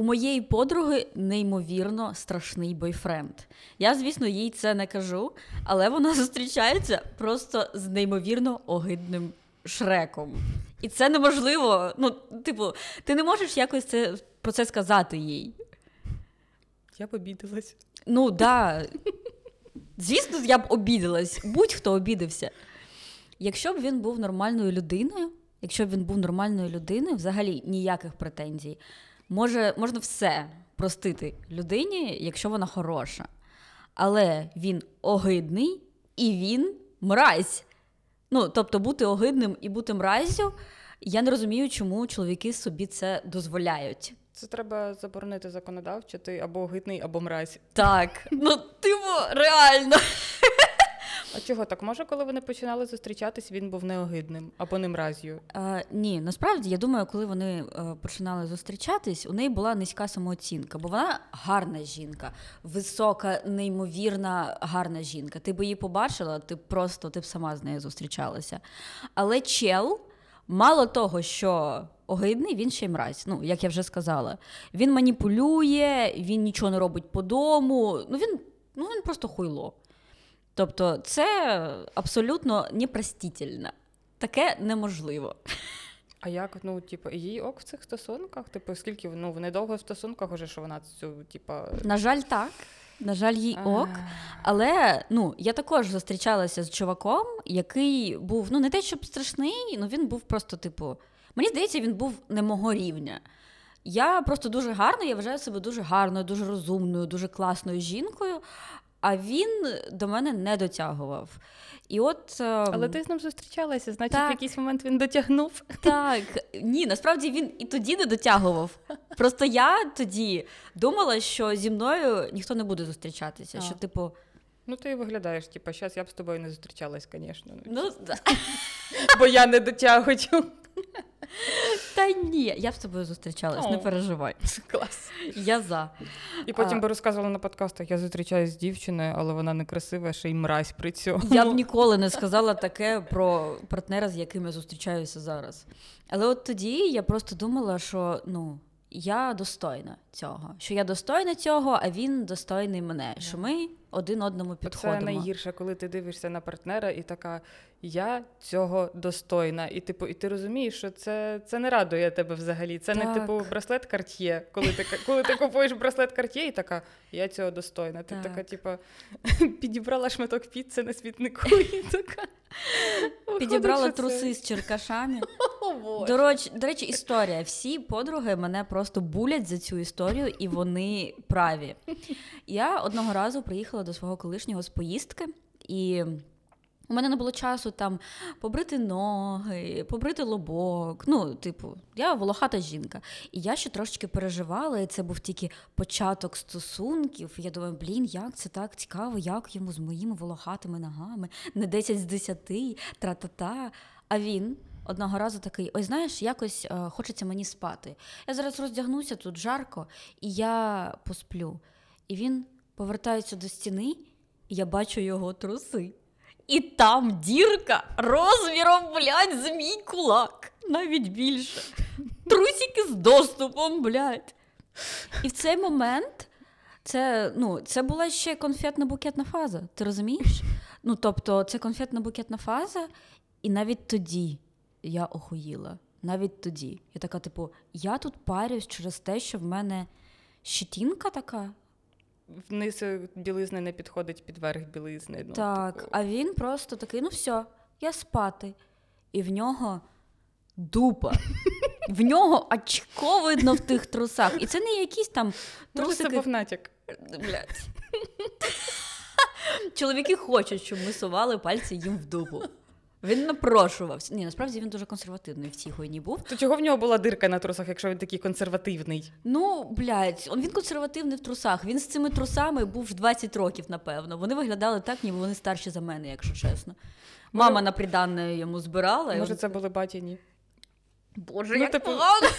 У моєї подруги неймовірно страшний бойфренд. Я, звісно, їй це не кажу, але вона зустрічається просто з неймовірно огидним шреком. І це неможливо. Ну, типу, ти не можеш якось це, про це сказати їй. Я б обідалась. Ну, да. Звісно, я б обідалась, будь-хто обідався. Якщо б він був нормальною людиною, якщо б він був нормальною людиною, взагалі ніяких претензій. Може, можна все простити людині, якщо вона хороша. Але він огидний і він мразь. Ну, тобто, бути огидним і бути мразю, я не розумію, чому чоловіки собі це дозволяють. Це треба заборонити законодавчо, ти або огидний, або мразь. Так, ну типу, реально. А чого так? Може, коли вони починали зустрічатись, він був неогидним або не мразю? Е, ні, насправді я думаю, коли вони е, починали зустрічатись, у неї була низька самооцінка, бо вона гарна жінка, висока, неймовірна, гарна жінка. Ти б її побачила, ти просто ти б сама з нею зустрічалася. Але чел, мало того, що огидний, він ще й мразь. Ну, як я вже сказала. Він маніпулює, він нічого не робить по дому. Ну він, ну, він просто хуйло. Тобто, це абсолютно непростительно. Таке неможливо. А як, ну, типу, їй ок в цих стосунках? Типу, скільки ну, вони довго в стосунках уже, що вона цю, типу. На жаль, так. На жаль, їй ок. Але ну, я також зустрічалася з чуваком, який був ну не те, щоб страшний, ну він був просто, типу, мені здається, він був не мого рівня. Я просто дуже гарна, я вважаю себе дуже гарною, дуже розумною, дуже класною жінкою. А він до мене не дотягував. І от ем, Але ти з ним зустрічалася, значить, Так. в якийсь момент він дотягнув. так, ні, насправді він і тоді не дотягував. Просто я тоді думала, що зі мною ніхто не буде зустрічатися. А. Що, типу, Ну, ти виглядаєш, типу, зараз я б з тобою не зустрічалась, звісно. ну Бо я не дотягую. Та ні, я б з тобою зустрічалась, не переживай. Клас. Я за. І потім А. би розказувала на подкастах, я зустрічаюсь з дівчиною, але вона не красива, ще й мразь при цьому. Я б ніколи не сказала таке про партнера, з яким я зустрічаюся зараз. Але от тоді я просто думала, що ну. Я достойна цього, що я достойна цього, а він достойний мене. Що ми один одному Це підходимо. найгірше, коли ти дивишся на партнера і така, я цього достойна. І типу, і ти розумієш, що це, це не радує тебе взагалі. Це не типу браслет Cartier, коли ти коли ти купуєш браслет Cartier і така, я цього достойна. Ти Так. така, типу, підібрала шматок піци на світнику і така. Підібрала труси з черкашами. Боже. До речі, до речі, історія. Всі подруги мене просто булять за цю історію, і вони праві. Я одного разу приїхала до свого колишнього з поїздки, і у мене не було часу там побрити ноги, побрити лобок. Ну, типу, я волохата жінка. І я ще трошечки переживала, і це був тільки початок стосунків. Я думаю, блін, як це так цікаво, як йому з моїми волохатими ногами, не 10 з 10, тра-та-та. А він одного разу такий: ой, знаєш, якось е, хочеться мені спати. Я зараз роздягнуся тут жарко, і я посплю. І він повертається до стіни, і я бачу його труси. І там дірка розміром, блядь, з мій кулак. Навіть більше. Трусики з доступом, блядь. І в цей момент це, ну, це була ще конфетно-букетна фаза. Ти розумієш? Ну, тобто, це конфетно-букетна фаза, і навіть тоді я охуїла. Навіть тоді. Я така, типу, я тут парюсь через те, що в мене щетінка така. Вниз е, білизни не підходить під верх білизни. Ну, так, типу, а він просто такий: ну все, я спати. І в нього дупа. В нього очко видно в тих трусах. І це не якісь там може, це був натяк. Блядь. Чоловіки хочуть, щоб ми сували пальці їм в дупу. Він напрошувався. Ні, насправді він дуже консервативний в цій гойні був. То чого в нього була дирка на трусах, якщо він такий консервативний? Ну, блядь, он він консервативний в трусах. Він з цими трусами був в 20 років, напевно. Вони виглядали так, ніби вони старші за мене, якщо чесно. Мама на приданне йому збирала. і Може, он- це були батіні? Боже, Ну, як типу, погано.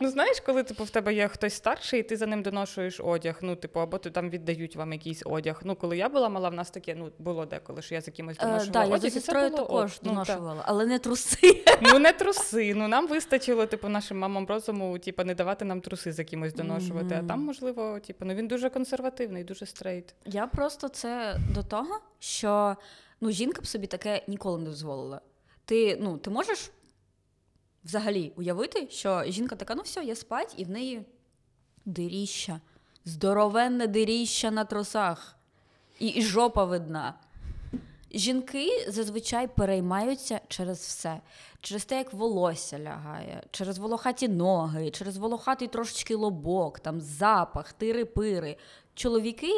Ну, знаєш, коли типу, в тебе є хтось старший, і ти за ним доношуєш одяг, ну, типу, або ти там віддають вам якийсь одяг. Ну, коли я була мала, в нас таке ну, було деколи, що я за кимось Е, доношувала да, я за сестрою також. Ну, та. але не труси. Ну, не труси. Ну, нам вистачило, типу, нашим мамам розуму, типу, не давати нам труси за кимось доношувати. Мгм. А там, можливо, типу, ну він дуже консервативний, дуже straight. Я просто це до того, що ну, жінка б собі таке ніколи не дозволила. Ти, ну, ти можеш взагалі уявити, що жінка така, ну все, я спать, і в неї диріща, здоровенне диріща на трусах, і, і жопа видна. Жінки зазвичай переймаються через все. Через те, як волосся лягає, через волохаті ноги, через волохатий трошечки лобок, там запах, тири-пири. Чоловіки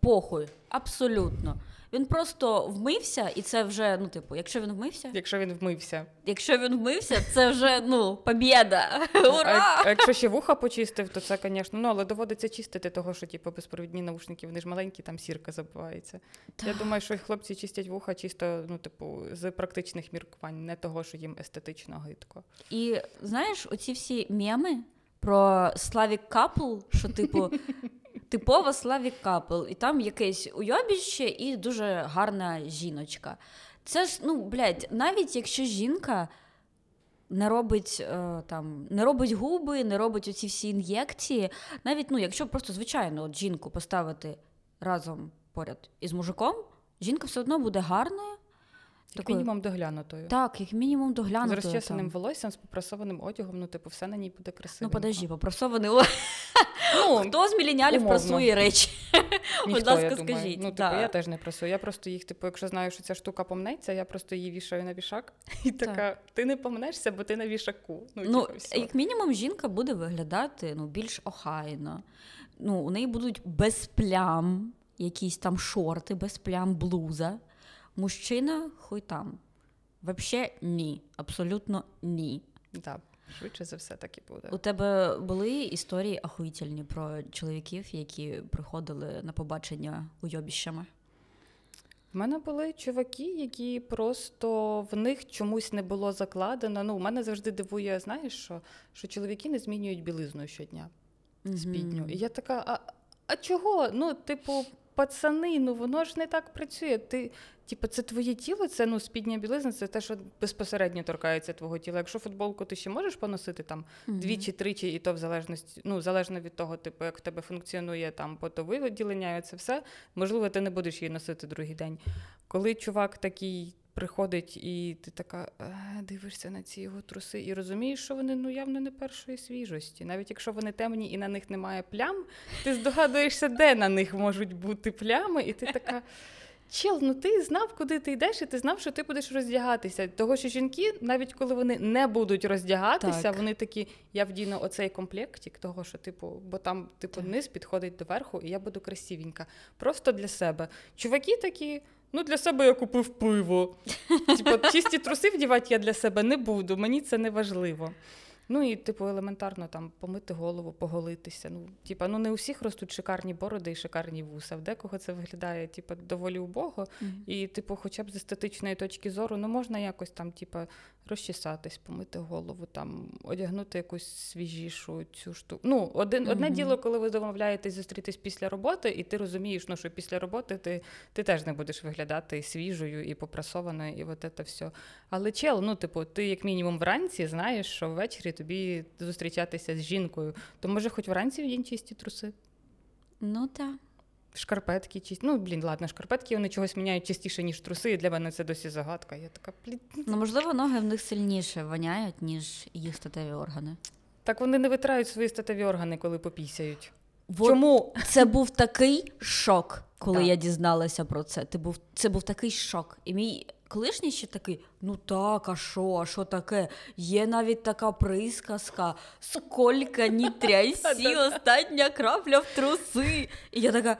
похуй, абсолютно. Він просто вмився, і це вже, ну, типу, якщо він вмився, Якщо він вмився. якщо він вмився, це вже ну, побєда. Ура! а якщо ще вуха почистив, то це, звісно, ну але доводиться чистити того, що типу, безпровідні наушники, вони ж маленькі, там сірка забувається. Я думаю, що хлопці чистять вуха чисто, ну, типу, з практичних міркувань, не того, що їм естетично гидко. І знаєш, оці всі меми про Славік Капл, що типу. Типова Славік Капл, і там якесь уйобіще і дуже гарна жіночка. Це ж, ну, блядь, навіть якщо жінка не робить е, там, не робить губи, не робить оці всі ін'єкції, навіть ну, якщо просто звичайно от жінку поставити разом поряд із мужиком, жінка все одно буде гарною. Як мінімум доглянутою. Так, як мінімум доглянутою. З розчесаним волоссям, з попрасованим одягом, ну, типу, все на ній буде красиво. Ну, подожди, попросований о- Ну, Хто з міленіалів прасує речі? Ніхто, Будь ласка, я думаю. скажіть, Ну, типу, да. я теж не прасую. Я просто їх, типу, якщо знаю, що ця штука помнеться, я просто її вішаю на вішак. І така, ти не помнешся, бо ти на вішаку. Ну, Ну, типу, як мінімум, жінка буде виглядати ну, більш охайно. Ну, у неї будуть без плям, якісь там шорти, без плям, блуза. Мужчина, хуй там. Вообще ні. Абсолютно ні. Да, швидше за все так і буде. У тебе були історії ахуїтельні про чоловіків, які приходили на побачення уйобіщами? У мене були чуваки, які просто в них чомусь не було закладено. Ну, у мене завжди дивує, знаєш, що, що чоловіки не змінюють білизну щодня. спідню. Мгм. І я така, а, а чого? Ну, типу, пацани, ну воно ж не так працює. Ти, типу, це твоє тіло, це ну, спідня білизна, це те, що безпосередньо торкається твого тіла. Якщо футболку ти ще можеш поносити там Мгм. двічі, тричі, і то в залежності, ну, залежно від того, типу, як в тебе функціонує там потове відділення, це все, можливо, ти не будеш її носити другий день. Коли чувак такий. Приходить, і ти така е, дивишся на ці його труси і розумієш, що вони ну явно не першої свіжості. Навіть якщо вони темні і на них немає плям, ти здогадуєшся, де на них можуть бути плями, і ти така. Чел, ну ти знав, куди ти йдеш, і ти знав, що ти будеш роздягатися. Того, що жінки, навіть коли вони не будуть роздягатися, Так. вони такі, я вдіну оцей комплектик, того, що, типу, бо там, типу, Так. низ підходить до верху, і я буду красивенька. Просто для себе. Чуваки такі. Ну, для себе я купив пиво. Типу, чисті труси вдівати я для себе не буду, мені це не важливо. Ну і, типу, елементарно там помити голову, поголитися. Ну, типу, ну не у всіх ростуть шикарні бороди і шикарні вуса. В декого це виглядає, типу, доволі убого. Мгм. І, типу, хоча б з естетичної точки зору, ну можна якось там, типу, розчесатись, помити голову, там, одягнути якусь свіжішу цю штуку. Ну, один, одне Мгм. діло, коли ви домовляєтесь зустрітись після роботи, і ти розумієш, ну, що після роботи ти, ти теж не будеш виглядати свіжою і попрасованою, і от це все. Але чел, ну, типу, ти як мінімум вранці знаєш, що ввечері тобі зустрічатися з жінкою. То може хоч вранці вдінь чисті труси? Ну так. Шкарпетки чисті. Ну, блін, ладно, шкарпетки вони чогось міняють частіше, ніж труси, і для мене це досі загадка. Я така, блін. Ну, можливо, ноги в них сильніше воняють, ніж їх статеві органи. Так вони не витирають свої статеві органи, коли попісяють. Вот Чому? Це був такий шок, коли Да. я дізналася про це. Ти був, це був такий шок. І мій колишній ще такий: ну так, а що, а що таке? Є навіть така присказка, скільки ні трясі, остання крапля в труси. І я така.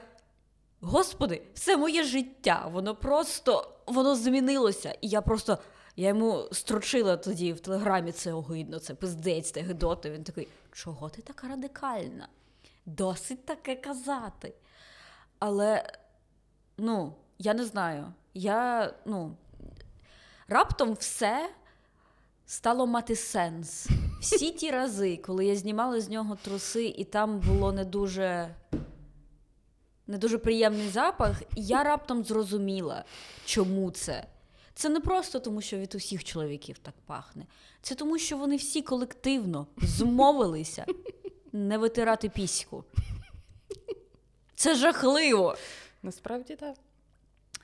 Господи, все моє життя, воно просто воно змінилося. І я просто я йому строчила тоді в телеграмі це огидно, це пиздець, це гидоти. Він такий, чого ти така радикальна? Досить таке казати. Але, ну, я не знаю. Я, ну, раптом все стало мати сенс. Всі ті рази, коли я знімала з нього труси, і там було не дуже. Не дуже приємний запах, і я раптом зрозуміла, чому це. Це не просто тому, що від усіх чоловіків так пахне. Це тому, що вони всі колективно змовилися не витирати піську. Це жахливо. Насправді так.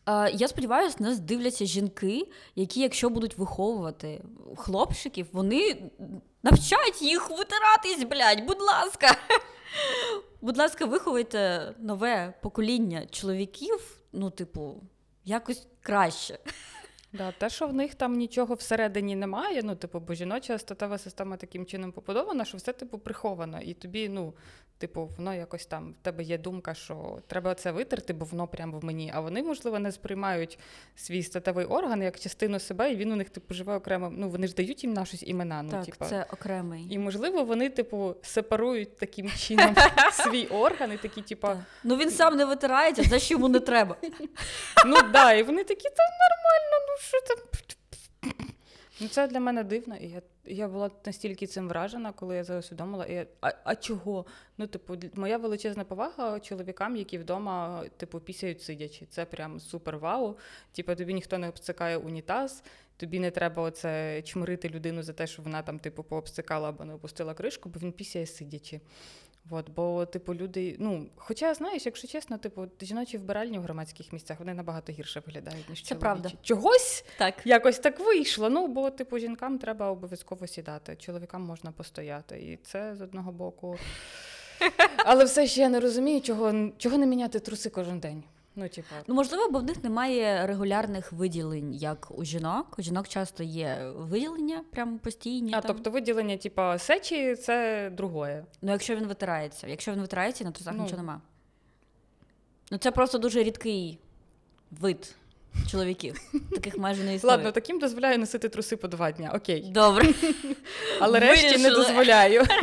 А, я сподіваюся, нас дивляться жінки, які, якщо будуть виховувати хлопчиків, вони навчать їх витиратись, блядь, будь ласка. Будь ласка, виховуйте нове покоління чоловіків, ну, типу, якось краще. Да, те, що в них там нічого всередині немає, ну, типу, бо жіноча статева система таким чином побудована, що все типу приховано. І тобі, ну, типу, воно якось там, в тебе є думка, що треба це витерти, бо воно прямо в мені. А вони, можливо, не сприймають свій статевий орган як частину себе, і він у них, типу, живе окремо. Ну, вони ж дають їм на щось імена. Ну, так, типу. це окремий. І, можливо, вони, типу, сепарують таким чином свій орган і такі, типу, Ну він сам не витирається, за що йому не треба. Ну да, і вони такі, та нормально, ну що там. Ну, це для мене дивно, і я, я була настільки цим вражена, коли я це усвідомила. І я, а, а чого? Ну, типу, моя величезна повага чоловікам, які вдома, типу, пісяють сидячи. Це прям супер вау. Типу, тобі ніхто не обсикає унітаз, тобі не треба оце чмирити людину за те, що вона там, типу, пообсикала або не опустила кришку, бо він пісяє сидячи. От, бо, типу, люди, ну, хоча, знаєш, якщо чесно, типу, жіночі вбиральні в громадських місцях вони набагато гірше виглядають, ніж Це чоловічі. правда. Чогось Так. якось так вийшло. Ну, бо, типу, жінкам треба обов'язково сідати, чоловікам можна постояти. І це з одного боку. Але все ще я не розумію, чого, чого не міняти труси кожен день. Ну, типу, Ну, можливо, бо в них немає регулярних виділень, як у жінок. У жінок часто є виділення, прям постійні. а там. тобто виділення, типу, сечі це другое. Ну, якщо він витирається. Якщо він витирається, на трусах Ну. нічого нема. Ну, це просто дуже рідкий вид чоловіків. Таких майже не існує. Ладно, таким дозволяю носити труси по два дня. Окей. Добре. Але решті не дозволяю.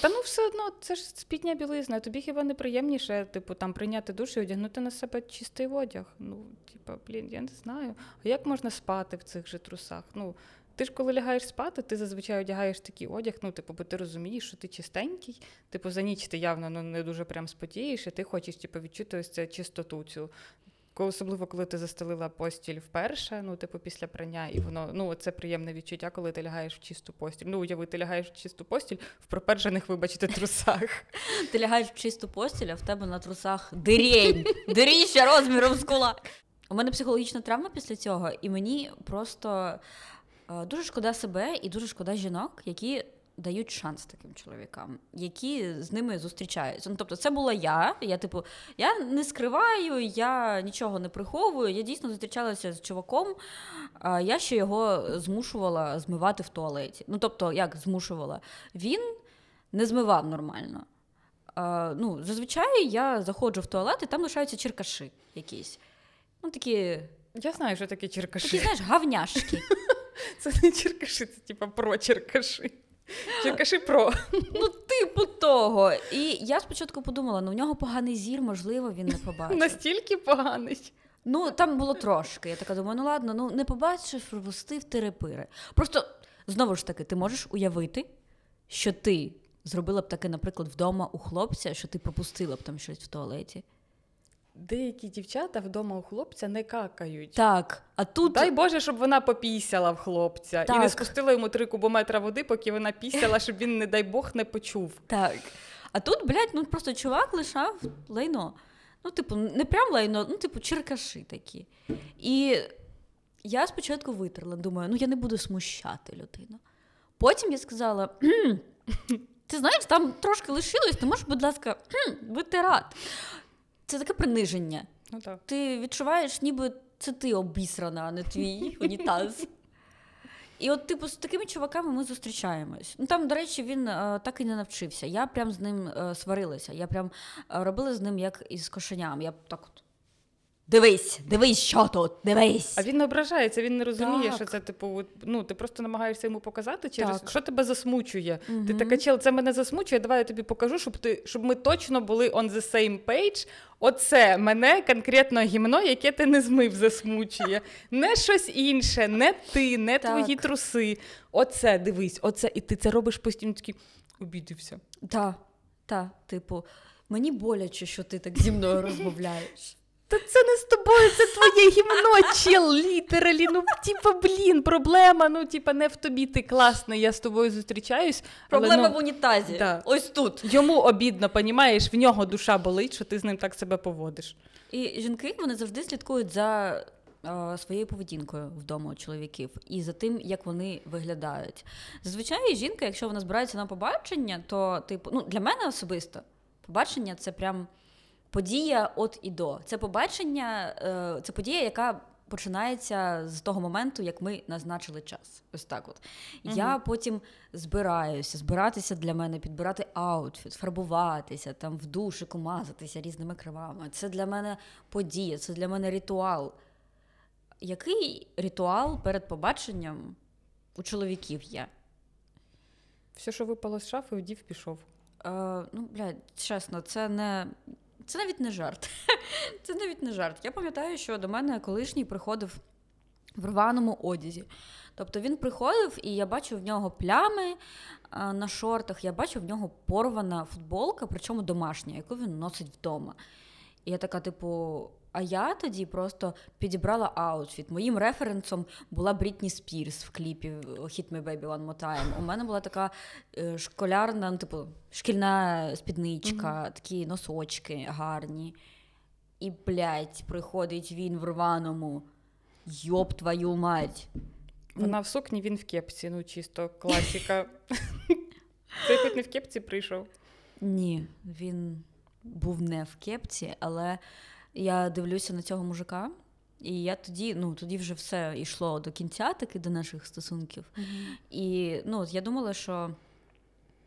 Та ну все одно, це ж спідня білизна. Тобі хіба не приємніше, типу, там прийняти душ і одягнути на себе чистий одяг? Ну, типу, блін, я не знаю. А як можна спати в цих же трусах? Ну, ти ж коли лягаєш спати, ти зазвичай одягаєш такий одяг, ну, типу, бо ти розумієш, що ти чистенький. Типу, за ніч ти явно ну, не дуже прям спотієш, і ти хочеш типу, відчути ось цю чистоту цю. Особливо, коли ти застелила постіль вперше, ну, типу, після прання, і воно, ну, це приємне відчуття, коли ти лягаєш в чисту постіль. Ну, уяви, ти лягаєш в чисту постіль в пропержених, вибачте, трусах. Ти лягаєш в чисту постіль, а в тебе на трусах дирень. Диріща розміром з кулак. У мене психологічна травма після цього, і мені просто е, дуже шкода себе і дуже шкода жінок, які дають шанс таким чоловікам, які з ними зустрічаються. Ну, тобто, це була я. Я, типу, я не скриваю, я нічого не приховую. Я дійсно зустрічалася з чуваком. а Я ще його змушувала змивати в туалеті. Ну, тобто, як змушувала? Він не змивав нормально. А, ну, зазвичай я заходжу в туалет, і там лишаються черкаши якісь. Ну, такі, Я знаю, що таке черкаши. такі знаєш, гавняшки. Це не черкаши, це типа про черкаши. Черкаши про. Ну, типу того. І я спочатку подумала, ну в нього поганий зір, можливо, він не побачив. Настільки поганий. Ну, там було трошки. Я така думаю, ну ладно, ну не побачив, пропустив терепири. Просто знову ж таки, ти можеш уявити, що ти зробила б таке, наприклад, вдома у хлопця, що ти пропустила б там щось в туалеті. Деякі дівчата вдома у хлопця не какають. Так, а тут Дай Боже, щоб вона попісяла в хлопця і не спустила йому три кубометра води, поки вона пісяла, щоб він, не дай Бог, не почув. Так. А тут, блядь, ну просто чувак лишав лайно. Ну, типу, не прям лайно, ну, типу, черкаши такі. І я спочатку витерла, думаю, ну я не буду смущати людину. Потім я сказала: ти знаєш, там трошки лишилось, ти можеш, будь ласка, витирати. Це таке приниження. Ну так. Ти відчуваєш, ніби це ти обісрана, а не твій унітаз. І от, типу, з такими чуваками ми зустрічаємось. Ну там, до речі, він е, так і не навчився. Я прям з ним е, сварилася. Я прям е, робила з ним як із кошеням. Я так от Дивись, дивись, що тут, дивись. А він не ображається, він не розуміє, Так. що це типу, от, ну ти просто намагаєшся йому показати через Так. що тебе засмучує. Ти така чел, це мене засмучує. Давай я тобі покажу, щоб ти щоб ми точно були on the same page. Оце мене конкретно гімно, яке ти не змив, засмучує. Не щось інше, не ти, не Так. твої труси. Оце дивись, оце, і ти це робиш постійно такий обідився. Та, та, типу, мені боляче, що ти так зі мною розмовляєш. Та це не з тобою, це твоє гімно, чел, літералі. Ну, типа, блін, проблема. Ну, типа, не в тобі, ти класний, я з тобою зустрічаюсь. але, Проблема ну, в унітазі. да. Ось тут. Йому обідно, понімаєш, в нього душа болить, що ти з ним так себе поводиш. І жінки вони завжди слідкують за е, своєю поведінкою вдома у чоловіків і за тим, як вони виглядають. Зазвичай жінка, якщо вона збирається на побачення, то типу, ну для мене особисто побачення це прям подія от і до. Це побачення, е, це подія, яка. Починається з того моменту, як ми назначили час. Ось так от. Я потім збираюся, збиратися для мене, підбирати аутфіт, фарбуватися, там в душику мазатися різними кремами. Це для мене подія, це для мене ритуал. Який ритуал перед побаченням у чоловіків є? Все, що випало з шафи, вдів, пішов. Е, ну, блядь, чесно, це не. Це навіть не жарт. Це навіть не жарт. Я пам'ятаю, що до мене колишній приходив в рваному одязі. Тобто він приходив, і я бачу в нього плями е, на шортах, я бачу в нього порвана футболка, причому домашня, яку він носить вдома. І я така, типу, а я тоді просто підібрала аутфіт. Моїм референсом була Брітні Спірс в кліпі Hit Me Baby One More Time. У мене була така е, школярна, ну, типу, шкільна спідничка, такі носочки гарні. І, блядь, приходить він в рваному. Ёб твою мать. Вона в сукні, він в кепці. Ну, чисто класіка. Ти хоч не в кепці прийшов. Ні, він був не в кепці, але я дивлюся на цього мужика, і я тоді, ну тоді вже все йшло до кінця, таки до наших стосунків. І ну, я думала, що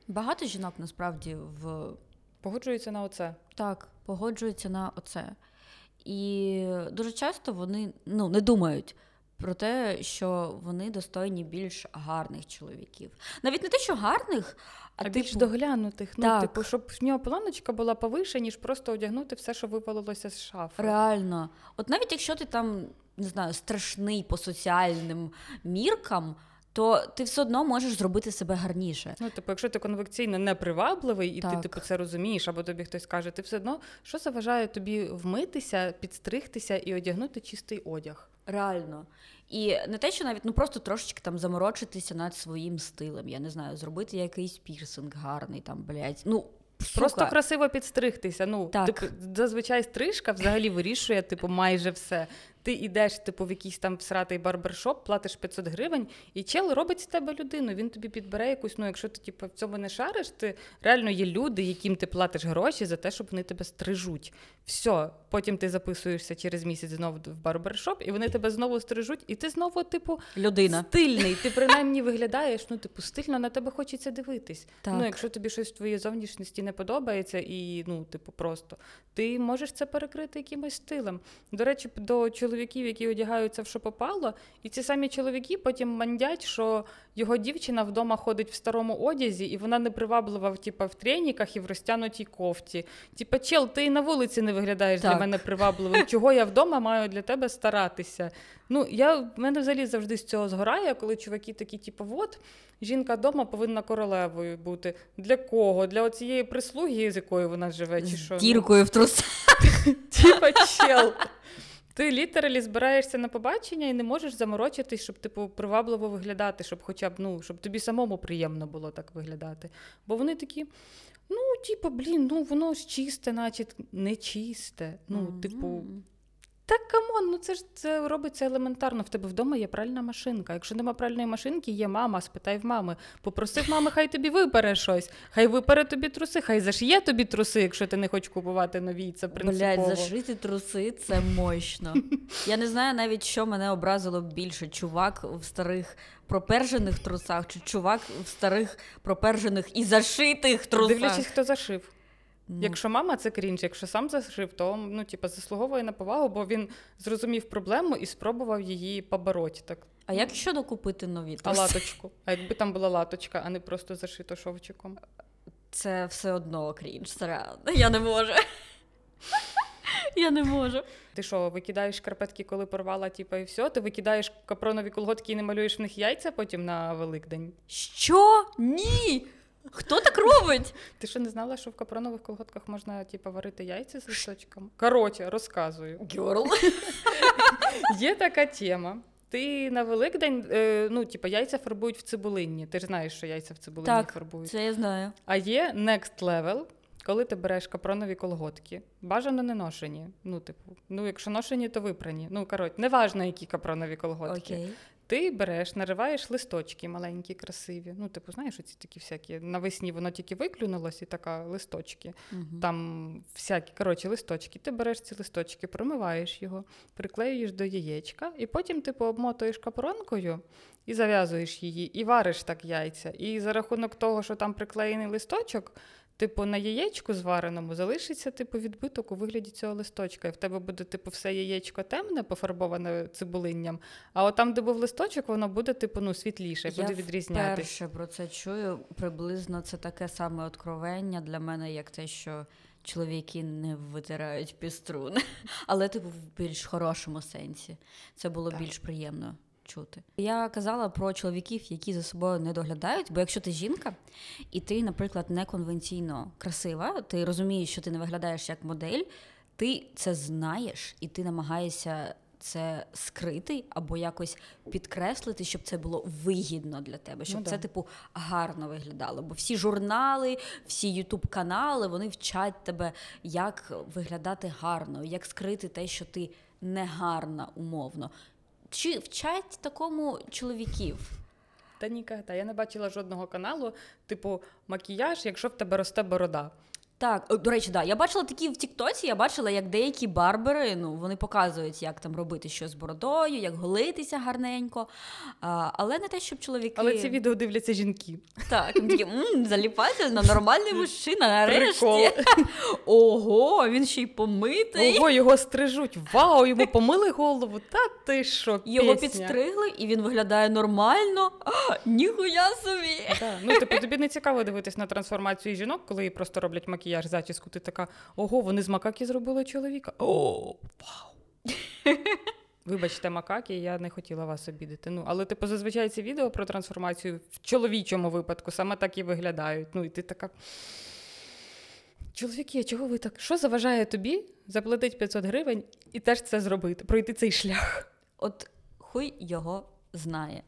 багато жінок насправді в погоджуються на оце. так погоджуються на оце. І дуже часто вони ну, не думають про те, що вони достойні більш гарних чоловіків. Навіть не те, що гарних, а, А більш типу, доглянутих. Ну, так. типу, щоб в нього планочка була повише, ніж просто одягнути все, що випалилося з шафи. Реально. От навіть якщо ти там, не знаю, страшний по соціальним міркам, то ти все одно можеш зробити себе гарніше. Ну, типу, якщо ти конвекційно непривабливий, і ти типу це розумієш, або тобі хтось каже, ти все одно що заважає тобі вмитися, підстригтися і одягнути чистий одяг? Реально. І не те, що навіть ну просто трошечки там заморочитися над своїм стилем. Я не знаю, зробити якийсь пірсинг гарний, там, блядь. Ну, Просто красиво підстригтися. Ну, Так. типу, зазвичай стрижка взагалі вирішує, типу, майже все. Ти йдеш, типу, в якийсь там всратий барбершоп, платиш 500 гривень, і чел робить з тебе людину. Він тобі підбере якусь. Ну, якщо ти типу, в цьому не шариш, ти реально є люди, яким ти платиш гроші за те, щоб вони тебе стрижуть. Все, потім ти записуєшся через місяць знову в барбершоп, і вони тебе знову стрижуть, і ти знову, типу, людина. стильний. Ти принаймні виглядаєш, ну, типу, стильно на тебе хочеться дивитись. Так. Ну, якщо тобі щось в твоїй зовнішності не подобається, і ну, типу, просто ти можеш це перекрити якимось стилем. До речі, до чоловіків, які одягаються в що попало, і ці самі чоловіки потім мандять, що його дівчина вдома ходить в старому одязі, і вона не приваблива типу, в треніках і в розтянутій кофті. Типа, чел, ти і на вулиці не виглядаєш для мене привабливим. Чого я вдома маю для тебе старатися? Ну, я в мене взагалі завжди з цього згорає, коли чуваки такі, типу, от жінка вдома повинна королевою бути. Для кого? Для оцієї прислуги, з якою вона живе, чи що? З діркою в трусах. Ну, типа чел. Ти літералі збираєшся на побачення і не можеш заморочитись, щоб типу привабливо виглядати, щоб хоча б ну, щоб тобі самому приємно було так виглядати. Бо вони такі. Ну, типу, блін, ну воно ж чисте, наче не чисте. Ну, типу, Так come on, ну це ж це робиться елементарно. В тебе вдома є пральна машинка. Якщо нема пральної машинки, є мама, спитай в мами. Попросив мами, хай тобі випере щось, хай випере тобі труси, хай зашиє тобі труси, якщо ти не хочеш купувати нові. Це принципово. Блять, зашити труси це мощно. Я не знаю навіть, що мене образило більше: чувак в старих пропержених трусах, чи чувак в старих пропержених і зашитих трусах. Дивлячись, хто зашив. Ну, Якщо мама це крінж, якщо сам зашив, то ну, типу, заслуговує на повагу, бо він зрозумів проблему і спробував її побороти. Так. А як щодо купити нові А латочку. А якби там була латочка, а не просто зашито шовчиком. Це все одно крінж, це. Я не можу. Я не можу. Ти що, викидаєш шкарпетки, коли порвала, типу, і все? Ти викидаєш капронові колготки і не малюєш в них яйця потім на Великдень? Що? Ні! Хто так робить? Ти що не знала, що в капронових колготках можна типу, варити яйця з листочком? Коротше, розказую. Girl. Є така тема. Ти на Великдень, е, ну, типу, яйця фарбують в цибулинні. Ти ж знаєш, що яйця в цибулинні Так, фарбують. Це я знаю. А є next level, коли ти береш капронові колготки. Бажано не ношені. Ну, типу, ну, якщо ношені, то випрані. Ну, коротше, неважно, які капронові колготки. Окей. Ти береш, нариваєш листочки маленькі, красиві. Ну, типу, знаєш, оці такі всякі. Навесні воно тільки виклюнулось, і така листочки. Мгм. Там всякі, коротше, листочки. Ти береш ці листочки, промиваєш його, приклеюєш до яєчка, і потім, типу, обмотуєш капронкою і зав'язуєш її, і вариш так яйця. І за рахунок того, що там приклеєний листочок, типу, на яєчку звареному залишиться типу, відбиток у вигляді цього листочка. І в тебе буде, типу, все яєчко темне, пофарбоване цибулинням, а от там, де був листочок, воно буде, типу, ну, світліше, Я буде відрізнятися. Перше про це чую. Приблизно це таке саме откровення для мене, як те, що чоловіки не витирають піструн. Але типу в більш хорошому сенсі. Це було Так. більш приємно чути. Я казала про чоловіків, які за собою не доглядають, бо якщо ти жінка, і ти, наприклад, неконвенційно красива, ти розумієш, що ти не виглядаєш як модель, ти це знаєш, і ти намагаєшся це скрити або якось підкреслити, щоб це було вигідно для тебе, щоб Ну це, типу, гарно виглядало. Бо всі журнали, всі ютуб-канали, вони вчать тебе, як виглядати гарно, як скрити те, що ти не гарна умовно. Чи вчать такому чоловіків? Та ніколи. Я не бачила жодного каналу, типу, макіяж, якщо в тебе росте борода. Так, до речі, да. Я бачила такі в Тіктоці, я бачила, як деякі барбери, ну, вони показують, як там робити щось з бородою, як голитися гарненько. А, але не те, щоб чоловіки. Але ці відео дивляться жінки. Так, такі, «М, заліпательно, нормальний мужчина, нарешті. Прикол. Ого, він ще й помитий. Ого, його стрижуть. Вау, йому помили голову. Та ти що, Його підстригли, і він виглядає нормально. Ніхуя собі. Ну, типу, тобі не цікаво дивитись на трансформацію жінок, коли їй просто роблять макіяж, зачіску. Ти така, ого, вони з макаки зробили чоловіка. О, вау. Вибачте, макаки, я не хотіла вас обідати. Ну, але типу, зазвичай ці відео про трансформацію в чоловічому випадку саме так і виглядають. Ну, і ти така. Чоловіки, а чого ви так? Що заважає тобі заплатити 500 гривень і теж це зробити, пройти цей шлях? От хуй його знає.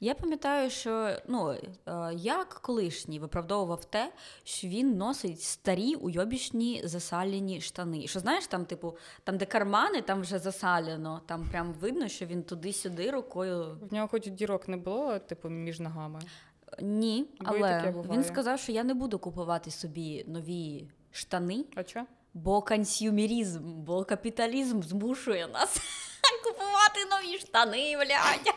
Я пам'ятаю, що ну, е, як колишній виправдовував те, що він носить старі уйобічні засалені штани. Що знаєш, там, типу, там, де кармани, там вже засалено, там прям видно, що він туди-сюди рукою. В нього хоч дірок не було, типу, між ногами. Ні, але він сказав, що я не буду купувати собі нові штани, А чо? бо консюмерізм, бо капіталізм змушує нас купувати нові штани, блядь.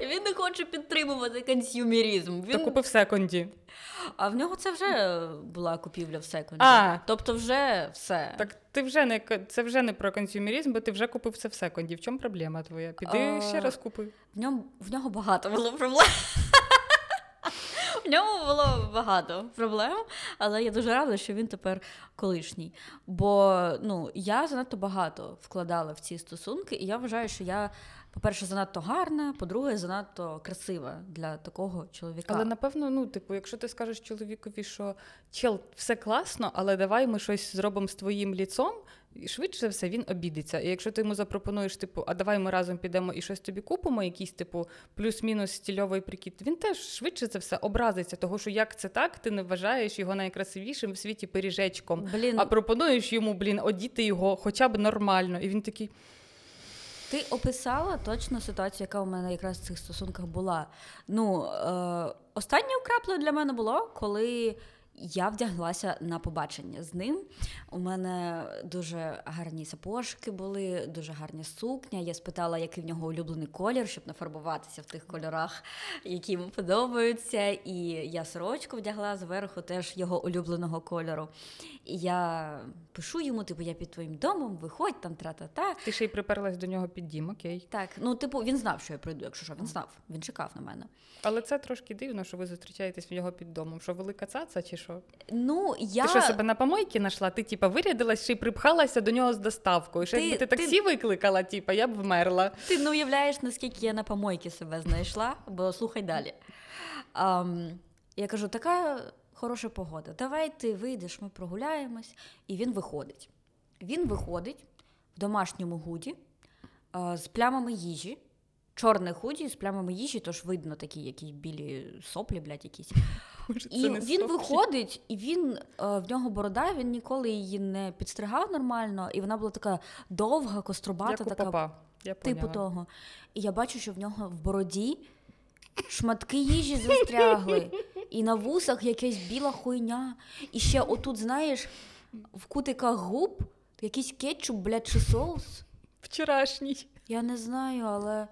Він не хоче підтримувати консюмерізм. Він... Та купив секонді. А в нього це вже була купівля в секонді. А. Тобто вже все. Так ти вже не це вже не про консюмерізм, бо ти вже купив це в секонді. В чому проблема твоя? Піди А, ще раз купи. В ньому в нього багато було проблем. В ньому було багато проблем, але я дуже рада, що він тепер колишній. Бо ну, я занадто багато вкладала в ці стосунки, і я вважаю, що я, по-перше, занадто гарна, по-друге, занадто красива для такого чоловіка. Але напевно, ну, типу, якщо ти скажеш чоловікові, що чел, все класно, але давай ми щось зробимо з твоїм ліцом, і швидше все він обідеться. І якщо ти йому запропонуєш, типу, а давай ми разом підемо і щось тобі купимо, якийсь, типу, плюс-мінус стільовий прикид, він теж швидше за все образиться, того що як це так, ти не вважаєш його найкрасивішим в світі пиріжечком. Блін, А пропонуєш йому, блін, одіти його хоча б нормально. І він такий. Ти описала точно ситуацію, яка у мене якраз в цих стосунках була. Ну, е, останньою краплею для мене було, коли я вдяглася на побачення з ним. У мене дуже гарні сапожки були, дуже гарна сукня. Я спитала, який в нього улюблений колір, щоб нафарбуватися в тих кольорах, які йому подобаються. І я сорочку вдягла зверху теж його улюбленого кольору. І я пишу йому, типу, я під твоїм домом, виходь там, тра-та-та. Ти ще й приперлась до нього під дім, окей. Так, ну, типу, він знав, що я прийду, якщо що, він знав, він чекав на мене. Але це трошки дивно, що ви зустрічаєтесь в нього під домом. Що велика цаца чи що? Ну, я... Ти що себе на помойці знайшла? Ти типа вирядилась ще й припхалася до нього з доставкою. Ще Ти- якби ти ти- таксі викликала, типа, я б вмерла. Ти не уявляєш, наскільки я на помойки себе знайшла, бо слухай далі. Ам, я кажу, така хороша погода. Давай ти вийдеш, ми прогуляємось. І він виходить. Він виходить в домашньому худі а, з плямами їжі. Чорне худі з плямами їжі, тож видно такі якісь білі соплі, блядь, якісь. Може, І це не він виходить, і він е, в нього борода, він ніколи її не підстригав нормально, і вона була така довга, кострубата, Як у така попа. Я типу поняла. того. І я бачу, що в нього в бороді шматки їжі застрягли, і на вусах якась біла хуйня. І ще отут, знаєш, в кутиках губ якийсь кетчуп, блядь, чи соус. Вчорашній. Я не знаю, але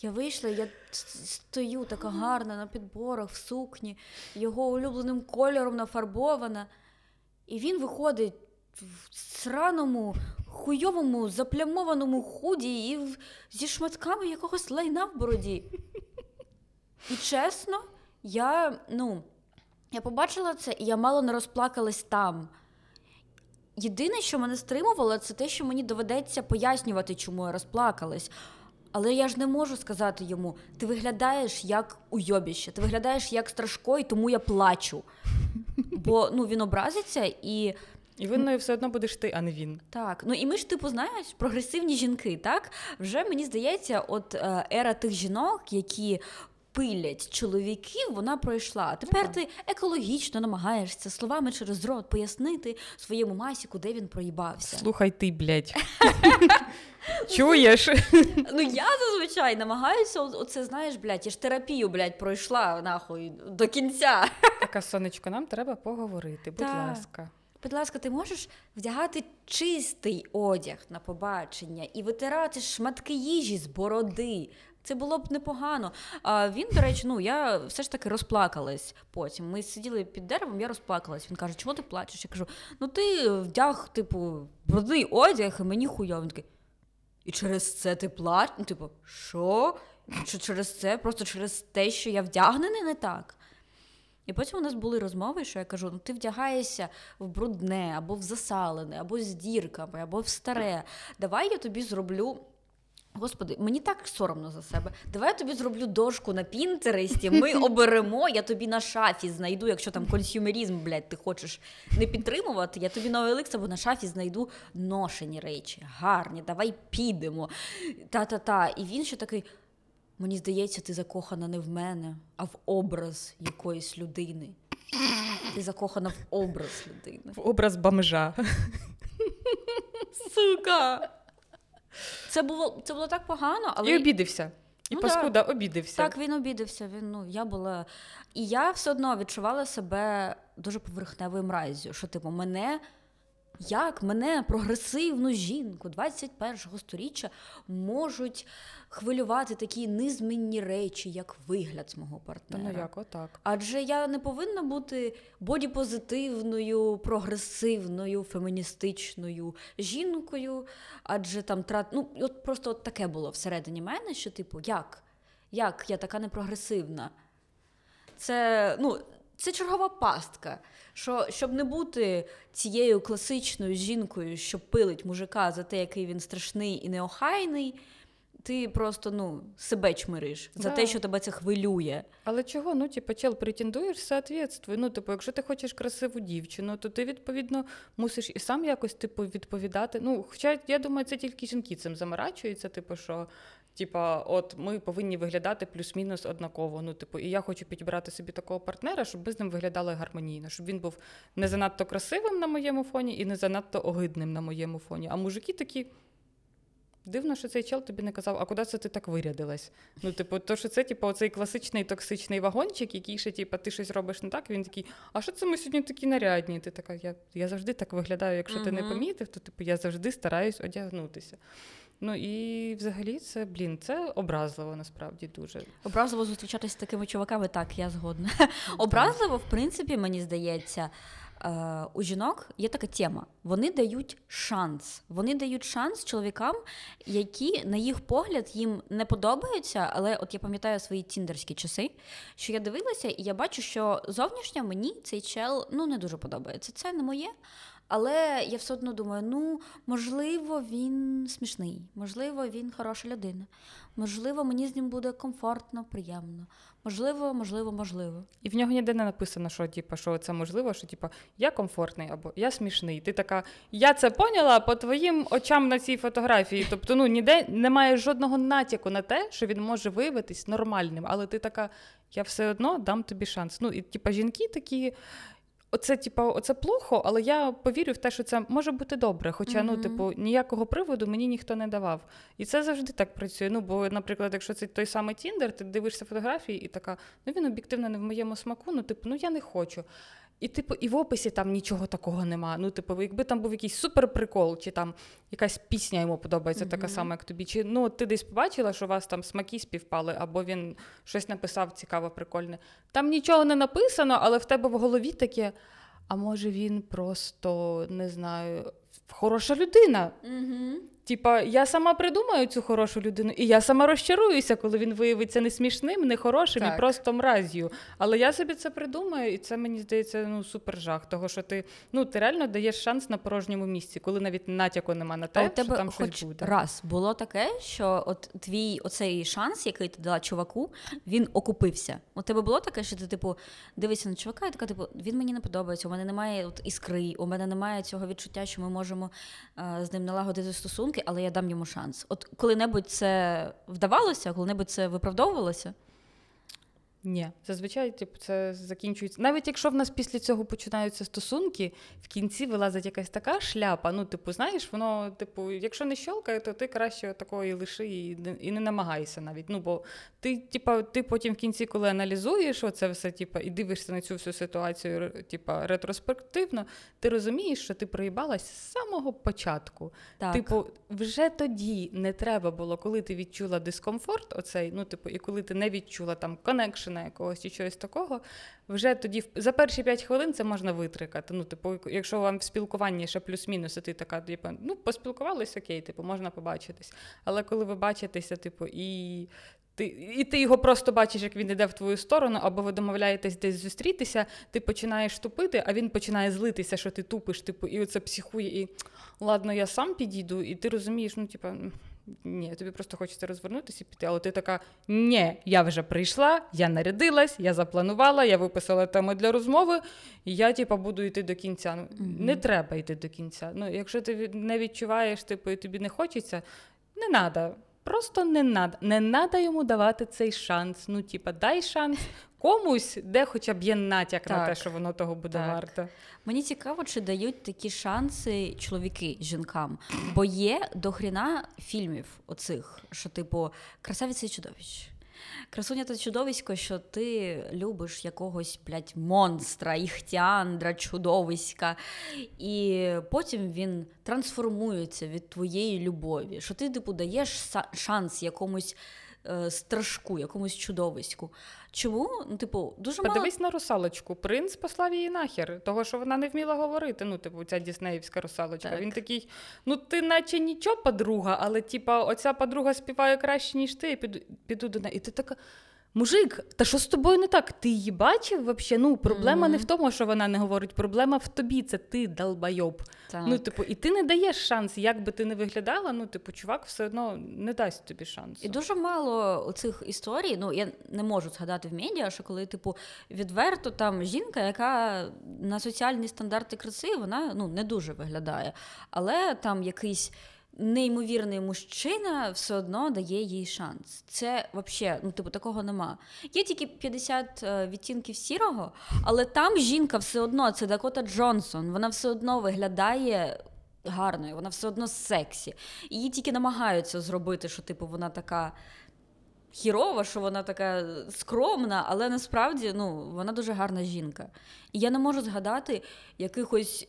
я вийшла, я стою така гарна на підборах, в сукні, його улюбленим кольором нафарбована. І він виходить в сраному, хуйовому, заплямованому худі і в- зі шматками якогось лайна в бороді. І чесно, я, ну, я побачила це, і я мало не розплакалась там. Єдине, що мене стримувало, це те, що мені доведеться пояснювати, чому я розплакалась. Але я ж не можу сказати йому: ти виглядаєш як уйобіще, ти виглядаєш як страшко, і тому я плачу. Бо ну, він образиться і. І винною все одно будеш ти, а не він. Так, ну і ми ж, типу, знаєш, прогресивні жінки, так? Вже мені здається, от е, ера тих жінок, які пилять чоловіків, вона пройшла. Тепер Так. ти екологічно намагаєшся словами через рот пояснити своєму масіку, де він проїбався. Слухай ти, блядь. Чуєш? Ну я зазвичай намагаюся, оце знаєш, блядь, я ж терапію, блядь, пройшла нахуй до кінця. Така сонечко, нам треба поговорити, будь ласка. Будь ласка, ти можеш вдягати чистий одяг на побачення і витирати шматки їжі з бороди. Це було б непогано. А він, до речі, ну я все ж таки розплакалась потім. Ми сиділи під деревом, я розплакалась. Він каже, чого ти плачеш? Я кажу, ну ти вдяг, типу, брудний одяг, і мені хуйово. Він такий. І через це ти плачеш? Ну, типу, що? Що через це? Просто через те, що я вдягнений не так. І потім у нас були розмови, що я кажу: ну ти вдягаєшся в брудне, або в засалене, або з дірками, або в старе. Давай я тобі зроблю. Господи, мені так соромно за себе. Давай я тобі зроблю дошку на Пінтересті, ми оберемо, я тобі на шафі знайду, якщо там консюмерізм, блядь, ти хочеш не підтримувати, я тобі на OLX або на шафі знайду ношені речі, гарні, давай підемо. Та-та-та. І він ще такий. Мені здається, ти закохана не в мене, а в образ якоїсь людини. Ти закохана в образ людини. В образ бомжа. Сука! Це було, це було так погано, але І обідився. І Ну, паскуда обідився. так він обідався. Він, ну, я була... І я все одно відчувала себе дуже поверхневою мразю, що типу, мене. Як мене, прогресивну жінку 21-го сторіччя, можуть хвилювати такі низменні речі, як вигляд мого партнера? ну як, отак. Адже я не повинна бути бодіпозитивною, прогресивною, феміністичною жінкою. Адже там трат... ну, от просто от таке було всередині мене, що, типу, як? Як я така непрогресивна? Це, ну, це чергова пастка. Що, щоб не бути цією класичною жінкою, що пилить мужика за те, який він страшний і неохайний, ти просто ну, себе чмириш за Да. те, що тебе це хвилює. Але чого? Ну, типу, чел, претендуєш, соответствуй. Ну, типу, якщо ти хочеш красиву дівчину, то ти відповідно мусиш і сам якось типу відповідати. Ну, хоча я думаю, це тільки жінки цим заморачуються, типу, що. Типа, от ми повинні виглядати плюс-мінус однаково. Ну, типу, і я хочу підібрати собі такого партнера, щоб ми з ним виглядали гармонійно, щоб він був не занадто красивим на моєму фоні і не занадто огидним на моєму фоні. А мужики такі. Дивно, що цей чел тобі не казав, а куди це ти так вирядилась? Ну, типу, то що це, типу, оцей класичний токсичний вагончик, який ще, типу, ти щось робиш не так. Він такий, а що це ми сьогодні такі нарядні? Ти така, я, я завжди так виглядаю. Якщо ти не помітив, то типу я завжди стараюсь одягнутися. Ну і взагалі це, блін, це образливо насправді дуже. Образливо зустрічатися з такими чуваками, так, я згодна. Образливо, в принципі, мені здається, е, у жінок є така тема. Вони дають шанс. Вони дають шанс чоловікам, які, на їх погляд, їм не подобаються. Але от я пам'ятаю свої тіндерські часи, що я дивилася, і я бачу, що зовнішньо мені цей чел ну, не дуже подобається. Це не моє. Але я все одно думаю: ну, можливо, він смішний, можливо, він хороша людина. Можливо, мені з ним буде комфортно, приємно. Можливо, можливо, можливо. І в нього ніде не написано, що типу, що це можливо, що типу, я комфортний або я смішний. Ти така, я це поняла по твоїм очам на цій фотографії. Тобто, ну ніде немає жодного натяку на те, що він може виявитись нормальним. Але ти така, я все одно дам тобі шанс. Ну і типу, жінки такі. Оце, типу, оце плохо, але я повірю в те, що це може бути добре. Хоча, ну, типу, ніякого приводу мені ніхто не давав. І це завжди так працює. Ну, бо, наприклад, якщо це той самий Тіндер, ти дивишся фотографії і така, ну він об'єктивно не в моєму смаку, ну, типу, ну я не хочу. І, типу, і в описі там нічого такого нема. Ну, типу, якби там був якийсь суперприкол, чи там якась пісня йому подобається, така сама, як тобі. Чи ну, ти десь побачила, що у вас там смаки співпали, або він щось написав цікаво, прикольне. Там нічого не написано, але в тебе в голові таке. А може він просто не знаю, хороша людина. Угу. Типа, я сама придумаю цю хорошу людину, і я сама розчаруюся, коли він виявиться не смішним, не хорошим Так. і просто мраз'ю. Але я собі це придумаю, і це мені здається ну супер жах. Того, що ти ну ти реально даєш шанс на порожньому місці, коли навіть натяку нема на А те, у тебе що там хоч щось буде. раз було таке, що от твій оцей шанс, який ти дала чуваку, він окупився. У тебе було таке, що ти, типу, дивишся на чувака, і така, типу, він мені не подобається, у мене немає от іскри, у мене немає цього відчуття, що ми можемо е, з ним налагодити стосунки, але я дам йому шанс. От коли-небудь це вдавалося, коли-небудь це виправдовувалося. Ні, зазвичай, типу, це закінчується. Навіть якщо в нас після цього починаються стосунки, в кінці вилазить якась така шляпа. Ну, типу, знаєш, воно, типу, якщо не щолкає, то ти краще такої лиши і, не- і не намагайся навіть. Ну, бо ти, типу, ти потім в кінці, коли аналізуєш оце все, типу, і дивишся на цю всю ситуацію, типу, ретроспективно, ти розумієш, що ти проїбалась з самого початку. Так. Типу, вже тоді не треба було, коли ти відчула дискомфорт, оцей, ну, типу, і коли ти не відчула там коннекшена якогось чи чогось такого, вже тоді за перші 5 хвилин це можна витрикати. Ну, типу, якщо вам в спілкуванні ще плюс-мінус, і ти така, типу, ну, поспілкувались, окей, типу, можна побачитись. Але коли ви бачитеся, типу, і. Ти, і ти його просто бачиш, як він йде в твою сторону, або ви домовляєтесь десь зустрітися, ти починаєш тупити, а він починає злитися, що ти тупиш, типу, і оце психує, і ладно, я сам підійду, і ти розумієш, ну, типа, м, ні, тобі просто хочеться розвернутися і піти. Але ти така: ні, я вже прийшла, я нарядилась, я запланувала, я виписала тему для розмови, і я, типа, буду йти до кінця. Мгм. Не треба йти до кінця. Ну, якщо ти не відчуваєш, типу, і тобі не хочеться, не треба. Просто не надо. Не треба йому давати цей шанс. Ну, типа, дай шанс комусь, де хоча б є натяк на те, що воно того буде Так. варте. Мені цікаво, чи дають такі шанси чоловіки жінкам. Бо є дохріна фільмів оцих, що, типу, красавиця і. Красуня та чудовисько, що ти любиш якогось, блядь, монстра, іхтіандра, чудовиська, і потім він трансформується від твоєї любові. Що ти, типу, даєш шанс якомусь е, страшку, якомусь чудовиську. Чому? Ну, типу, дуже мало Подивись на русалочку. Принц послав її нахер, того, що вона не вміла говорити. Ну, типу, ця діснеївська русалочка. Так. Він такий: ну ти наче нічого, подруга, але типа, оця подруга співає краще, ніж ти, і піду, піду до неї. І ти така. Мужик, та що з тобою не так? Ти її бачив вообще? Ну, проблема Мгм. не в тому, що вона не говорить, проблема в тобі, це ти долбайоб. Так. Ну, типу, і ти не даєш шанс, як би ти не виглядала, ну, типу, чувак все одно не дасть тобі шансу. І дуже мало цих історій. Ну я не можу згадати в медіа, що коли, типу, відверто там жінка, яка на соціальні стандарти краси, вона ну не дуже виглядає. Але там якийсь неймовірний мужчина все одно дає їй шанс. Це взагалі, ну, типу, такого нема. Є тільки 50 е, відтінків сірого, але там жінка все одно, це Дакота Джонсон. Вона все одно виглядає гарною, вона все одно сексі. Її тільки намагаються зробити, що типу вона така. Хірова, що вона така скромна, але насправді ну, вона дуже гарна жінка. І я не можу згадати якихось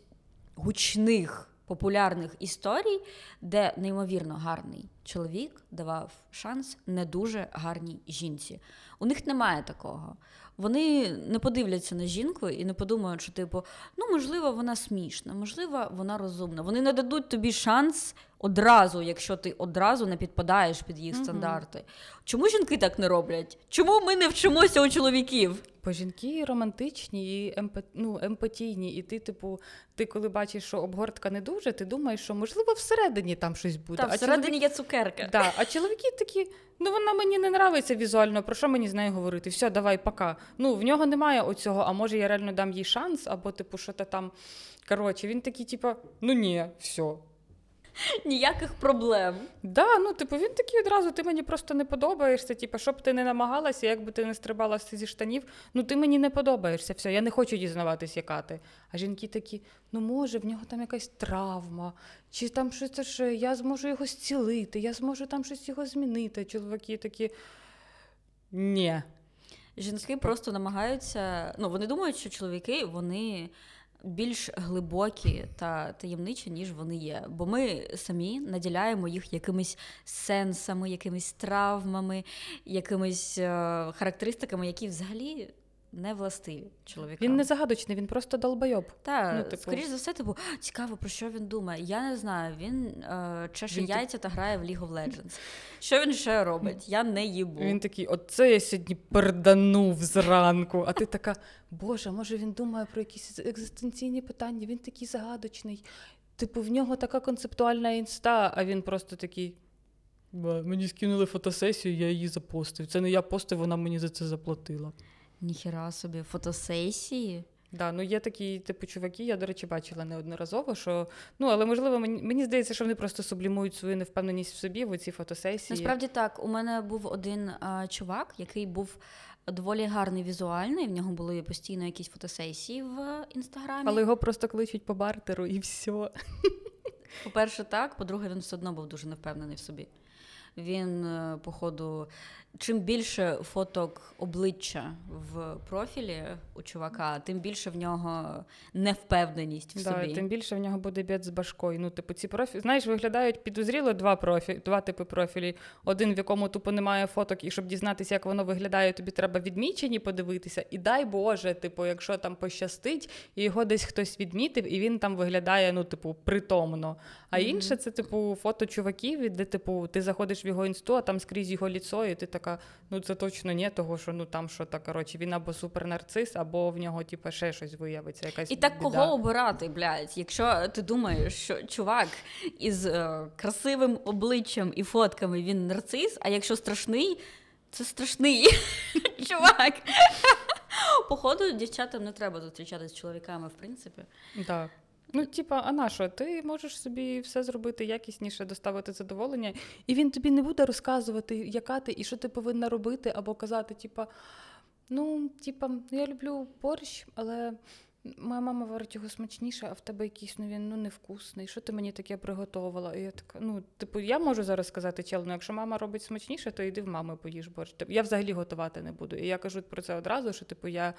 гучних популярних історій, де неймовірно гарний чоловік давав шанс не дуже гарній жінці. У них немає такого. Вони не подивляться на жінку і не подумають, що типу, ну можливо, вона смішна, можливо, вона розумна. Вони не дадуть тобі шанс одразу, якщо ти одразу не підпадаєш під їх стандарти. Чому жінки так не роблять? Чому ми не вчимося у чоловіків? Бо жінки романтичні і емпа... ну, емпатійні, і ти, типу, ти коли бачиш, що обгортка не дуже, ти думаєш, що можливо всередині там щось буде. Та а всередині чоловік... є цукерка. да, а чоловіки такі, ну вона мені не нравиться візуально, про що мені з нею говорити? Все, давай, пока. Ну, в нього немає оцього, а може я реально дам їй шанс, або типу, що то там. Коротше, він такий, типу, ну ні, все. Ніяких проблем. Да, ну типу він такий одразу, ти мені просто не подобаєшся. Типу, що б ти не намагалася, як би ти не стрибалася зі штанів, ну ти мені не подобаєшся. Все, я не хочу дізнаватись, яка ти. А жінки такі, ну може, в нього там якась травма, чи там щось ще, я зможу його зцілити, я зможу там щось його змінити. Чоловіки такі. Ні. Жінки просто намагаються. Ну, вони думають, що чоловіки вони більш глибокі та таємничі, ніж вони є. Бо ми самі наділяємо їх якимись сенсами, якимись травмами, якимись е, характеристиками, які взагалі не властиві чоловікам. Він не загадочний, він просто долбойоб. Та, ну, типу- скоріш за все, типу, цікаво, про що він думає. Я не знаю. Він е, чеше Він яйця та грає в League of Legends. Що він ще робить? Я не їбу. Він такий, оце я сьогодні переданув зранку. А ти така, Боже, може він думає про якісь екзистенційні питання, він такий загадочний. Типу, в нього така концептуальна інста, а він просто такий. Мені скинули фотосесію, я її запостив. Це не я постив, вона мені за це заплатила. Ніхіра собі, фотосесії. Да, ну є такі типу чуваки, я, до речі, бачила неодноразово, що ну, але можливо, мені, мені здається, що вони просто сублімують свою невпевненість в собі в ці фотосесії. Насправді так, у мене був один а, чувак, який був доволі гарний візуально, і в нього були постійно якісь фотосесії в інстаграмі. Але його просто кличуть по бартеру і все. По-перше, так, по-друге, він все одно був дуже невпевнений в собі. Він, е, походу, чим більше фоток обличчя в профілі у чувака, тим більше в нього невпевненість в Да, собі. тим більше в нього буде бід з башкою. Ну, типу, ці профілі, знаєш, виглядають підозріло два профілі, два типи профілі. Один, в якому тупо немає фоток, і щоб дізнатися, як воно виглядає, тобі треба відмічені подивитися. І дай Боже, типу, якщо там пощастить, і його десь хтось відмітив, і він там виглядає, ну, типу, притомно. А інше це, типу, фото чуваків, де, типу, ти заходиш в його інсту, а там скрізь його ліцо, і ти така, ну це точно ні, того що ну там що так, коротше, він або супернарцис, або в нього, типу, ще щось виявиться. Якась І так біда. кого обирати, блядь? Якщо ти думаєш, що чувак із е, красивим обличчям і фотками він нарцис, а якщо страшний, це страшний чувак. Походу, дівчатам не треба зустрічатися з чоловіками, в принципі. Так. Ну, типа, а на що? Ти можеш собі все зробити якісніше, доставити задоволення, і він тобі не буде розказувати, яка ти і що ти повинна робити, або казати, типа, ну, типа, я люблю борщ, але моя мама варить його смачніше, а в тебе якийсь ну, він ну, невкусний. Що ти мені таке приготувала? І я така, ну, типу, я можу зараз сказати челу, ну, якщо мама робить смачніше, то йди в мами поїж борщ. Я взагалі готувати не буду. І я кажу про це одразу, що типу я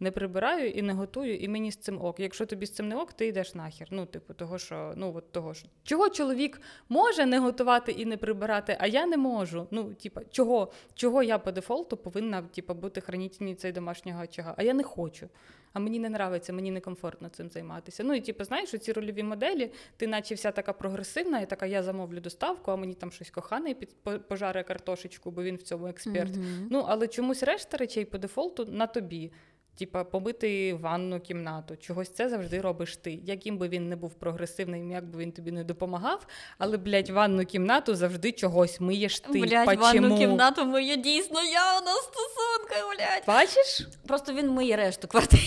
не прибираю і не готую, і мені з цим ок. Якщо тобі з цим не ок, ти йдеш нахер. Ну, типу, того, що ну от того що чого чоловік може не готувати і не прибирати, а я не можу. Ну, типу, чого, чого я по дефолту повинна типу, бути хранітельницею домашнього очага? А я не хочу. А мені не нравиться, мені некомфортно цим займатися. Ну і типу, знаєш, ці рольові моделі, ти наче вся така прогресивна, і така я замовлю доставку, а мені там щось коханий під по- пожаре картошечку, бо він в цьому експерт. Мгм. Ну, але чомусь решта речей по дефолту на тобі. Типа помити ванну кімнату. Чогось це завжди робиш ти. Яким би він не був прогресивним, як би він тобі не допомагав, але, блядь, ванну кімнату завжди чогось миєш ти. Блядь, Почему? ванну кімнату мою дійсно я у нас стосунка, блядь. Бачиш? Просто він миє решту квартири.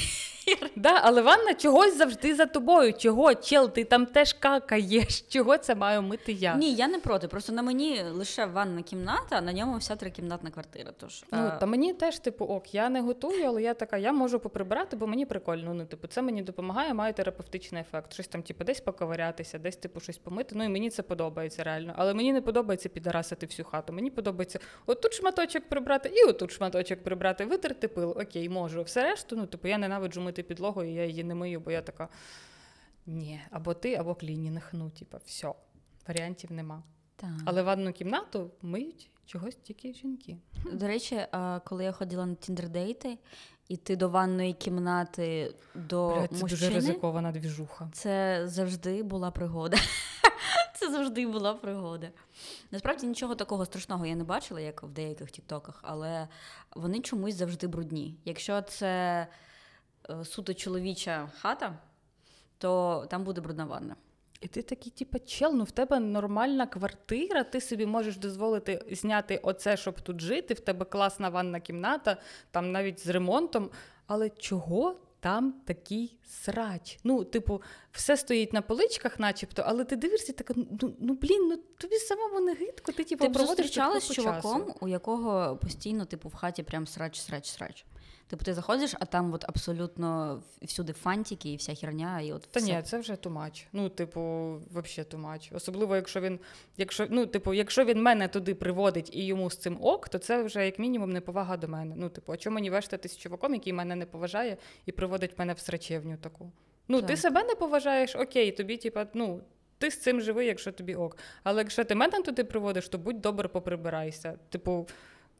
Квартири. Да, але ванна чогось завжди за тобою. Чого, чел, ти там теж какаєш? Чого це маю мити я? Ні, я не проти. Просто на мені лише ванна кімната, а на ньому вся трикімнатна квартира. Тож Ну, та мені теж, типу, ок, я не готую, але я така, я можу поприбирати, бо мені прикольно. Ну, типу, це мені допомагає, має терапевтичний ефект. Щось там, типу, десь поковирятися, десь, типу, щось помити. Ну і мені це подобається реально. Але мені не подобається підарасити всю хату. Мені подобається отут шматочок прибрати і отут шматочок прибрати, витерти пил. Окей, можу. Все решту, ну, типу, я ненавиджу мити підлогу, і я її не мию, бо я така. Ні, або ти, або клінінг. Ну, типу, все. Варіантів нема. так. Але ванну кімнату миють чогось тільки жінки. До речі, коли я ходила на тіндер-дейти, іти до ванної кімнати до Блядь, це мужчини, дуже ризикована двіжуха. це завжди була пригода. Це завжди була пригода. Насправді нічого такого страшного я не бачила, як в деяких тіктоках, але вони чомусь завжди брудні. Якщо це суто чоловіча хата, то там буде брудна ванна. І ти такий, типу, чел, ну в тебе нормальна квартира, ти собі можеш дозволити зняти оце, щоб тут жити. В тебе класна ванна кімната, там навіть з ремонтом. Але чого там такий срач? Ну, типу, все стоїть на поличках, начебто, але ти дивишся, така, ну, ну блін, ну тобі самому не гидко, ти типу, Ти проводиш зустрічалась з чуваком, часу. у якого постійно, типу, в хаті прям срач, срач, срач. Типу, ти заходиш, а там от абсолютно всюди фантики і вся херня, і от Та все. ні, це вже тумач. Ну, типу, взагалі тумач. Особливо, якщо він, якщо, ну, типу, якщо він мене туди приводить і йому з цим ок, то це вже як мінімум неповага до мене. Ну, типу, а чому мені вештатись з чуваком, який мене не поважає і приводить мене в срачевню таку? Ну, ти себе не поважаєш, окей, тобі, типу, ну. Ти з цим живи, якщо тобі ок. Але якщо ти мене туди приводиш, то будь добре, поприбирайся. Типу,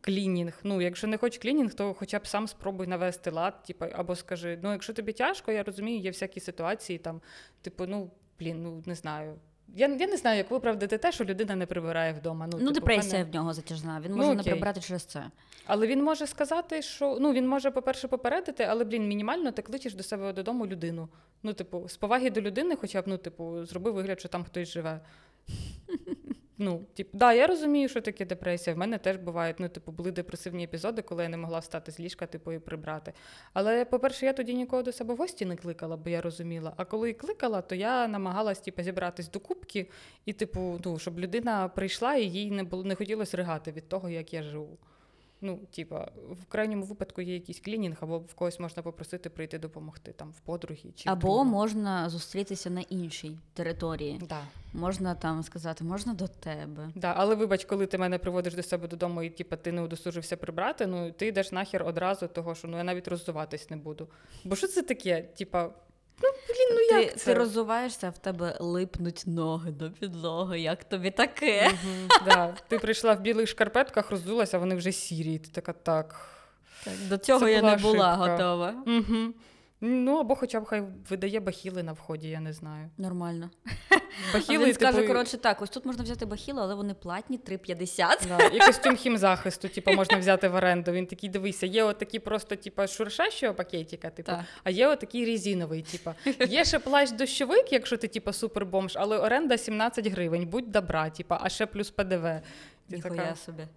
клінінг. Ну, якщо не хочеш клінінг, то хоча б сам спробуй навести лад, типу, або скажи: ну, якщо тобі тяжко, я розумію, є всякі ситуації, там, типу, ну, блін, ну не знаю. Я, я не знаю, як виправдати те, що людина не прибирає вдома. Ну, Ну, типу, депресія мене- в нього затяжна. Він Ну, може не окей. прибрати через це. Але він може сказати, що ну він може, по-перше, попередити, але блін, мінімально ти кличеш до себе додому людину. Ну, типу, з поваги до людини, хоча б ну, типу, зроби вигляд, що там хтось живе. Ну, типу, да, я розумію, що таке депресія. В мене теж бувають, ну, типу, були депресивні епізоди, коли я не могла встати з ліжка, типу, і прибрати. Але, по-перше, я тоді нікого до себе в гості не кликала, бо я розуміла. А коли кликала, то я намагалась типу, зібратись до кубки, і, типу, ну, щоб людина прийшла і їй не було не хотілося ригати від того, як я живу. Ну, типа, в крайньому випадку є якийсь клінінг, або в когось можна попросити прийти допомогти, там, в подруги чи Або друга. можна зустрітися на іншій території. Да. Можна там сказати, можна до тебе. Да, але вибач, коли ти мене приводиш до себе додому і типа, ти не удосужився прибрати, ну ти йдеш нахер одразу, того що ну я навіть роззуватись не буду. Бо що це таке? Типа, ну блін, ну ти, як це? ти роззуваєшся, а в тебе липнуть ноги до підлоги. Як тобі таке? Угу, да. Ти прийшла в білих шкарпетках, роздулася, а вони вже сірі. Ти така так. Так, до цього я не була ошибка. готова. Угу. Ну, або хоча б хай видає бахіли на вході, я не знаю. Нормально. Бахіли, він скаже, типу, коротше, так, ось тут можна взяти бахіли, але вони платні 3,50. Да, і костюм хімзахисту, типу, можна взяти в оренду. Він такий, дивися, є отакі просто, типу, шуршащого пакетика, типу, Так. а є отакий резиновий, типу. Є ще плащ дощовик, якщо ти, типу, супербомж, але оренда 17 гривень, будь добра, типу, а ще плюс ПДВ. Ніхуя така собі.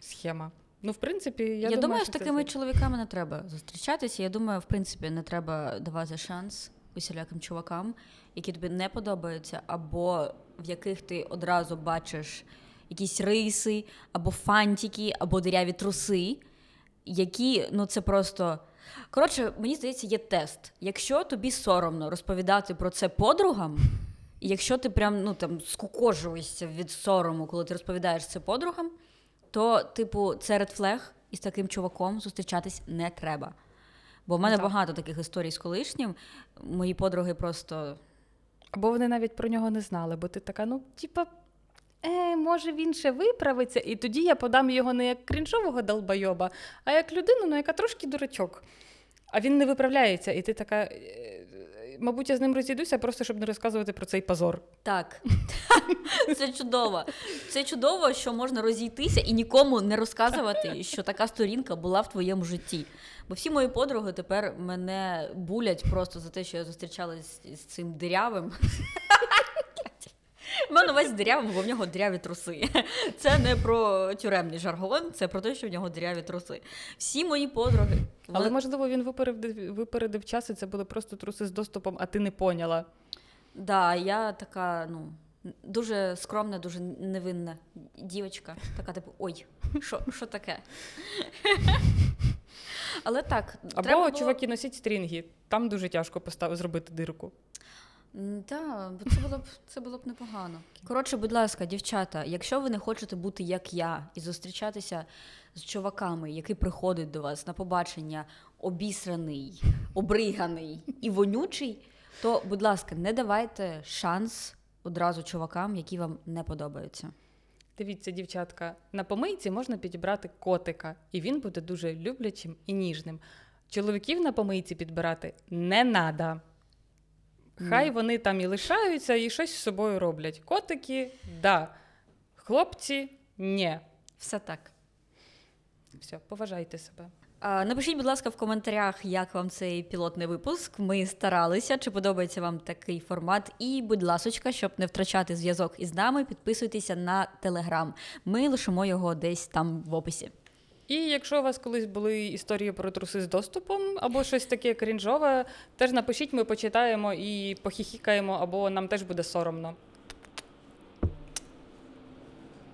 схема. Ну, в принципі, я, Я, думаю, думаю, що з такими це. чоловіками не треба зустрічатися. Я думаю, в принципі, не треба давати шанс усіляким чувакам, які тобі не подобаються, або в яких ти одразу бачиш якісь риси, або фантики, або диряві труси, які, ну це просто. Коротше, мені здається, є тест. Якщо тобі соромно розповідати про це подругам, якщо ти прям ну там скукожуєшся від сорому, коли ти розповідаєш це подругам, то, типу, це ред флег, і з таким чуваком зустрічатись не треба. Бо в мене Так. багато таких історій з колишнім. Мої подруги просто Або вони навіть про нього не знали, бо ти така, ну, типа. Е, може, він ще виправиться, і тоді я подам його не як крінжового долбойоба, а як людину, ну, яка трошки дурачок. А він не виправляється, і ти така. е, Мабуть, я з ним розійдуся, просто щоб не розказувати про цей позор. так. Це чудово. Це чудово, що можна розійтися і нікому не розказувати, що така сторінка була в твоєму житті. Бо всі мої подруги тепер мене булять просто за те, що я зустрічалась з цим дирявим. Маю на увазі дирявим, бо в нього диряві труси. Це не про тюремний жаргон, це про те, що в нього диряві труси. Всі мої подруги. Але вони- можливо він випередив, випередив час, і це були просто труси з доступом, а ти не поняла. Да, я така, ну, дуже скромна, дуже невинна дівчинка. Така, типу, ой, що, що таке? Але так, Або треба було... чуваки носіть стрінги. Там дуже тяжко постав... зробити дирку. Так, бо це було б це було б непогано. Коротше, будь ласка, дівчата, якщо ви не хочете бути як я і зустрічатися з чуваками, який приходить до вас на побачення обісраний, обриганий і вонючий, то, будь ласка, не давайте шанс одразу чувакам, які вам не подобаються. Дивіться, дівчатка, на помийці можна підібрати котика, і він буде дуже люблячим і ніжним. Чоловіків на помийці підбирати не надо. Хай вони там і лишаються, і щось з собою роблять. Котики, да. Хлопці, ні. Все так. Все, поважайте себе. А, Напишіть, будь ласка, в коментарях, як вам цей пілотний випуск. Ми старалися, чи подобається вам такий формат. І, будь ласочка, щоб не втрачати зв'язок із нами, підписуйтеся на телеграм. Ми лишимо його десь там в описі. І якщо у вас колись були історії про труси з доступом або щось таке крінжове, теж напишіть, ми почитаємо і похіхікаємо, або нам теж буде соромно.